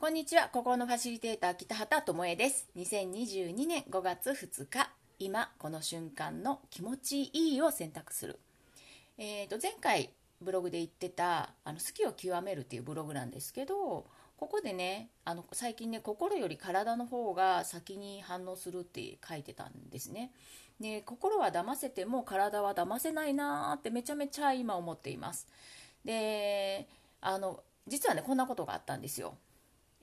こんにちは。心のファシリテーター北畑智恵です。2022年5月2日今この瞬間の気持ちいいを選択する。えー、と前回ブログで言ってたあの好きを極めるっていうブログなんですけどここでねあの最近ね心より体の方が先に反応するって書いてたんですね。で心は騙せても体は騙せないなーってめちゃめちゃ今思っています。であの実はねこんなことがあったんですよ。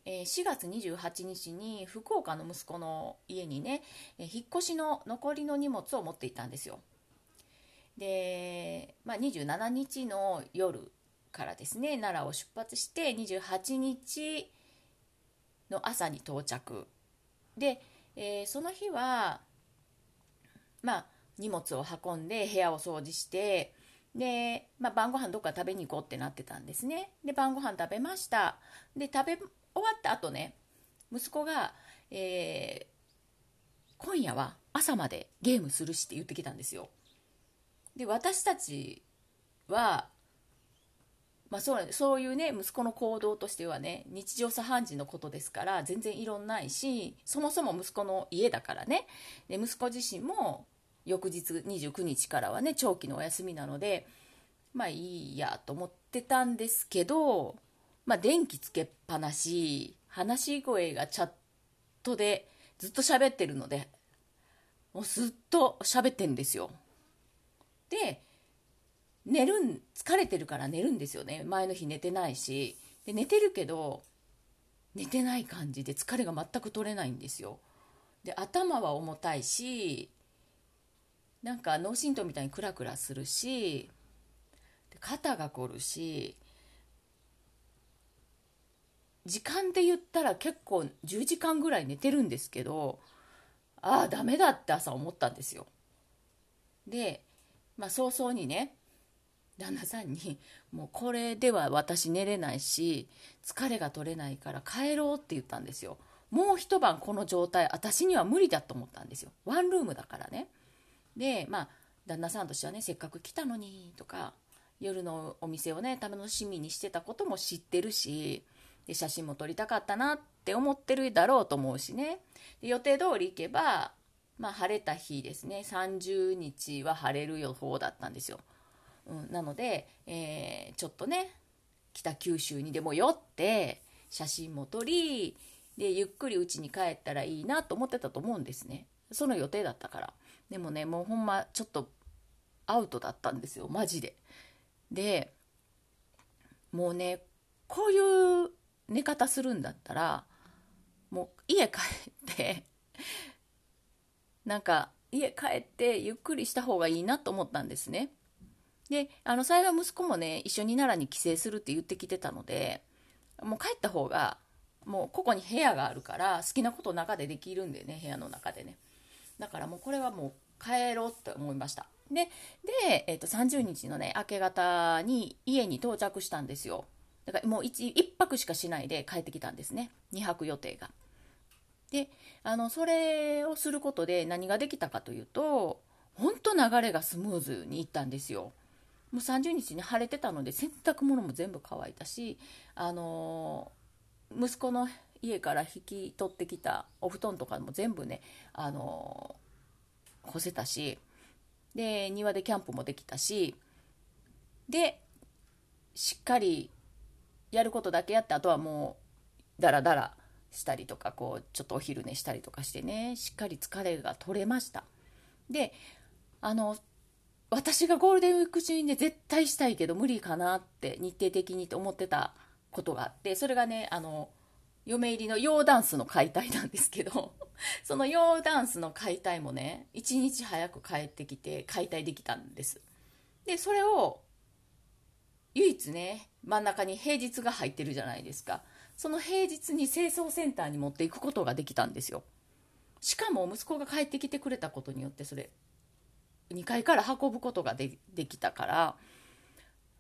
え4月28日に福岡の息子の家にね、え引っ越しの残りの荷物を持っていたんですよ。で、まあ、27日の夜からですね奈良を出発して28日の朝に到着。で、えー、その日はまあ荷物を運んで部屋を掃除してで、まあ、晩ご飯どっか食べに行こうってなってたんですね。で晩ご飯食べました。で食べ終わった後ね息子が、えー、今夜は朝までゲームするしって言ってきたんですよ。で私たちはまあそうそういうね息子の行動としてはね日常茶飯事のことですから全然異論ないしそもそも息子の家だからね。で息子自身も翌日29日からはね長期のお休みなのでまあいいやと思ってたんですけどまあ、電気つけっぱなし、話し声がチャットでずっと喋ってるので、もうずっと喋ってんですよ。で、寝るん、疲れてるから寝るんですよね。前の日寝てないし。で、寝てるけど、寝てない感じで疲れが全く取れないんですよ。で、頭は重たいし、なんか脳震盪みたいにクラクラするし、肩が凝るし、時間で言ったら結構10時間ぐらい寝てるんですけどああダメだって朝思ったんですよ。で、まあ、早々にね旦那さんに「もうこれでは私寝れないし疲れが取れないから帰ろう」って言ったんですよ。もう一晩この状態私には無理だと思ったんですよ。ワンルームだからね。でまあ旦那さんとしてはねせっかく来たのにとか夜のお店をね楽しみにしてたことも知ってるしで写真も撮りたかったなって思ってるだろうと思うしね。で予定通り行けば、まあ、晴れた日ですね。30日は晴れる予報だったんですよ、うん、なので、えー、ちょっとね北九州にでも寄って写真も撮りでゆっくり家に帰ったらいいなと思ってたと思うんですね。その予定だったから。でもねもうほんまちょっとアウトだったんですよ。マジで。でもうねこういう寝方するんだったらもう家帰って なんか家帰ってゆっくりした方がいいなと思ったんですね。であの幸い息子もね一緒に奈良に帰省するって言ってきてたのでもう帰った方がもうここに部屋があるから好きなこと中でできるんでね部屋の中でね。だからもうこれはもう帰ろうって思いました。でで、えー、と30日のね明け方に家に到着したんですよ。だからもう 1, 1泊しかしないで帰ってきたんですね2泊予定が。であのそれをすることで何ができたかというと本当流れがスムーズにいったんですよ。もう30日に晴れてたので洗濯物も全部乾いたしあの息子の家から引き取ってきたお布団とかも全部ねあの干せたしで庭でキャンプもできたしでしっかりやることだけやってあとはもうダラダラしたりとかこうちょっとお昼寝したりとかしてねしっかり疲れが取れました。であの私がゴールデンウィーク中にね絶対したいけど無理かなって日程的にと思ってたことがあってそれがねあの嫁入りの洋ダンスの解体なんですけど その洋ダンスの解体もね1日早く帰ってきて解体できたんです。でそれを唯一ね真ん中に平日が入ってるじゃないですか。その平日に清掃センターに持っていくことができたんですよ。しかも息子が帰ってきてくれたことによってそれ2階から運ぶことができたから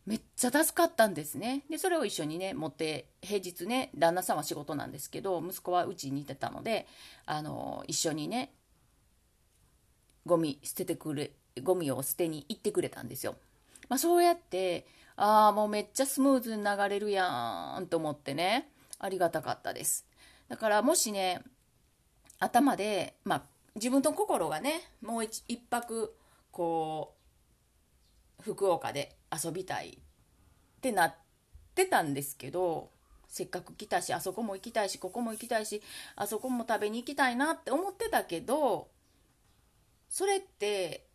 めっちゃ助かったんですね。でそれを一緒にね持って平日ね旦那さんは仕事なんですけど息子はうちにいてたのであの一緒にねゴミ捨ててくれゴミを捨てに行ってくれたんですよ、まあ、そうやってああもうめっちゃスムーズに流れるやんと思ってね。ありがたかったです。だからもしね頭で、まあ、自分の心がねもう一一泊こう福岡で遊びたいってなってたんですけどせっかく来たしあそこも行きたいしここも行きたいしあそこも食べに行きたいなって思ってたけどそれって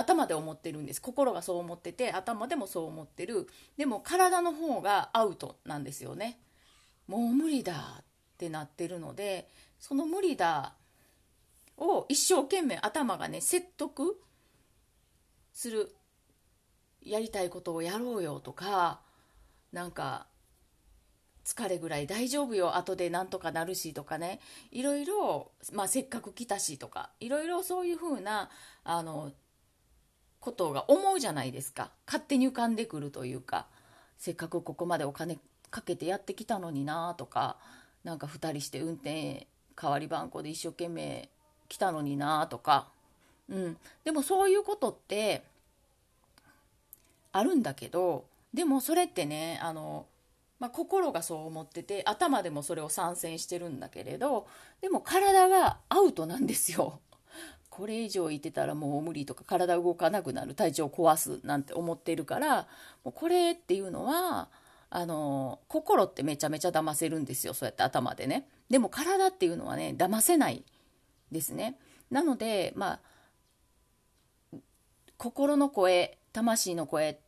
頭で思ってるんです。心がそう思ってて頭でもそう思ってる。でも体の方がアウトなんですよね。もう無理だってなってるのでその無理だを一生懸命頭がね説得する。やりたいことをやろうよとかなんか疲れぐらい大丈夫よ。後でなんとかなるしとかね。いろいろ、まあ、せっかく来たしとか。いろいろそういうふうなあのことが思うじゃないですか。勝手に浮かんでくるというかせっかくここまでお金かけてやってきたのになとかなんか2人して運転代わり番号で一生懸命来たのになとか、うん、でもそういうことってあるんだけどでもそれってねあの、まあ、心がそう思ってて頭でもそれを参戦してるんだけれどでも体がアウトなんですよ。これ以上いてたらもう無理とか体動かなくなる体調壊すなんて思ってるからもうこれっていうのはあの心ってめちゃめちゃ騙せるんですよそうやって頭でね。でも体っていうのはね騙せないですね。なのでまあ心の声魂の声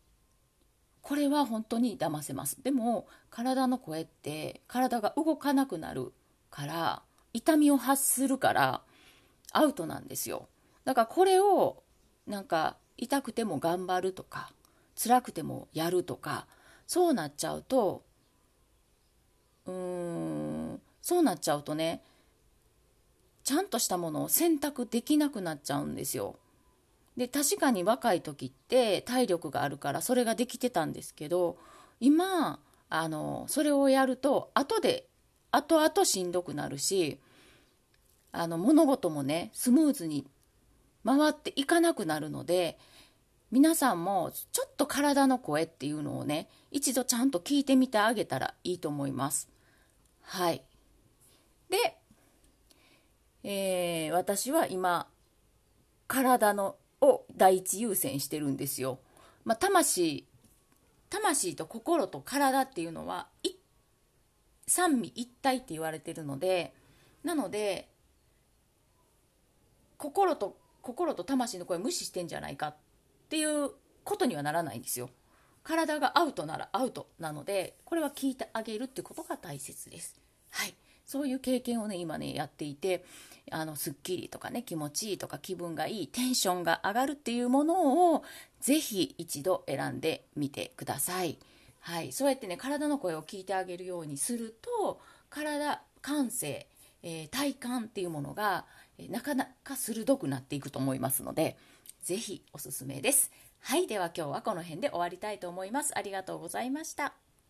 これは本当に騙せます。でも体の声って体が動かなくなるから痛みを発するからアウトなんですよだからこれをなんか痛くても頑張るとか辛くてもやるとかそうなっちゃうとうーんそうなっちゃうとねちゃんとしたものを選択できなくなっちゃうんですよ。で確かに若い時って体力があるからそれができてたんですけど今あのそれをやると後で後々しんどくなるしあの物事もねスムーズに回っていかなくなるので皆さんもちょっと体の声っていうのをね一度ちゃんと聞いてみてあげたらいいと思います。はい。で、えー、私は今体のを第一優先してるんですよ、まあ、魂魂と心と体っていうのは三位一体って言われてるのでなので心と心と魂の声無視してんじゃないかっていうことにはならないんですよ。体がアウトならアウトなのでこれは聞いてあげるってことが大切です。はい。そういう経験をね今ねやっていてあのすっきりとかね気持ちいいとか気分がいいテンションが上がるっていうものをぜひ一度選んでみてください。はい。そうやってね体の声を聞いてあげるようにすると体感性、えー、体感っていうものがなかなか鋭くなっていくと思いますので、ぜひおすすめです。はい、では今日はこの辺で終わりたいと思います。ありがとうございました。